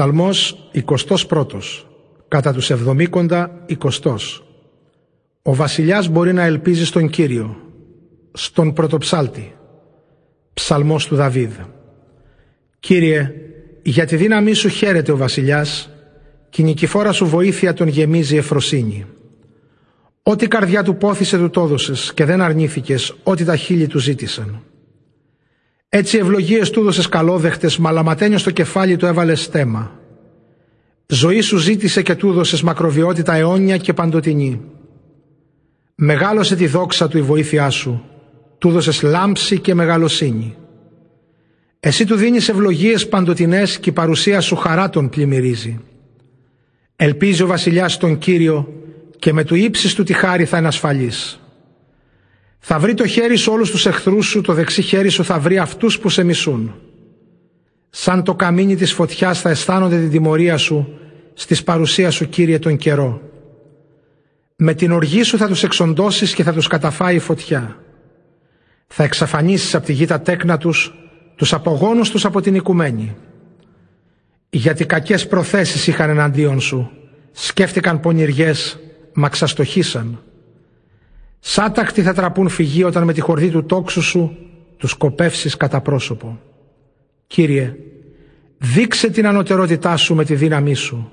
Ψαλμός 21 Κατά τους εβδομήκοντα 20 Ο βασιλιάς μπορεί να ελπίζει στον Κύριο Στον πρωτοψάλτη Ψαλμός του Δαβίδ Κύριε, για τη δύναμή σου χαίρεται ο βασιλιάς και η νικηφόρα σου βοήθεια τον γεμίζει εφροσύνη. Ό,τι καρδιά του πόθησε του το και δεν αρνήθηκες ό,τι τα χείλη του ζήτησαν. Έτσι ευλογίες του έδωσες καλόδεχτες, μαλαματένιο στο κεφάλι του έβαλες στέμα. Ζωή σου ζήτησε και του έδωσες μακροβιότητα αιώνια και παντοτινή. Μεγάλωσε τη δόξα του η βοήθειά σου, του έδωσες λάμψη και μεγαλοσύνη. Εσύ του δίνεις ευλογίες παντοτινές και η παρουσία σου χαρά τον πλημμυρίζει. Ελπίζει ο βασιλιάς τον Κύριο και με του ύψης του τη χάρη θα είναι ασφαλής. Θα βρει το χέρι σου όλους τους εχθρούς σου, το δεξί χέρι σου θα βρει αυτούς που σε μισούν. Σαν το καμίνι της φωτιάς θα αισθάνονται την τιμωρία σου, στις παρουσία σου Κύριε τον καιρό. Με την οργή σου θα τους εξοντώσεις και θα τους καταφάει η φωτιά. Θα εξαφανίσεις από τη γη τα τέκνα τους, τους απογόνους τους από την οικουμένη. Γιατί κακές προθέσεις είχαν εναντίον σου, σκέφτηκαν πονηριές, μα ξαστοχήσαν. Σάτακτοι θα τραπούν φυγή όταν με τη χορδή του τόξου σου τους σκοπεύσεις κατά πρόσωπο. Κύριε, δείξε την ανωτερότητά σου με τη δύναμή σου.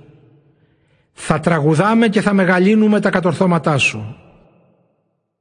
Θα τραγουδάμε και θα μεγαλύνουμε τα κατορθώματά σου.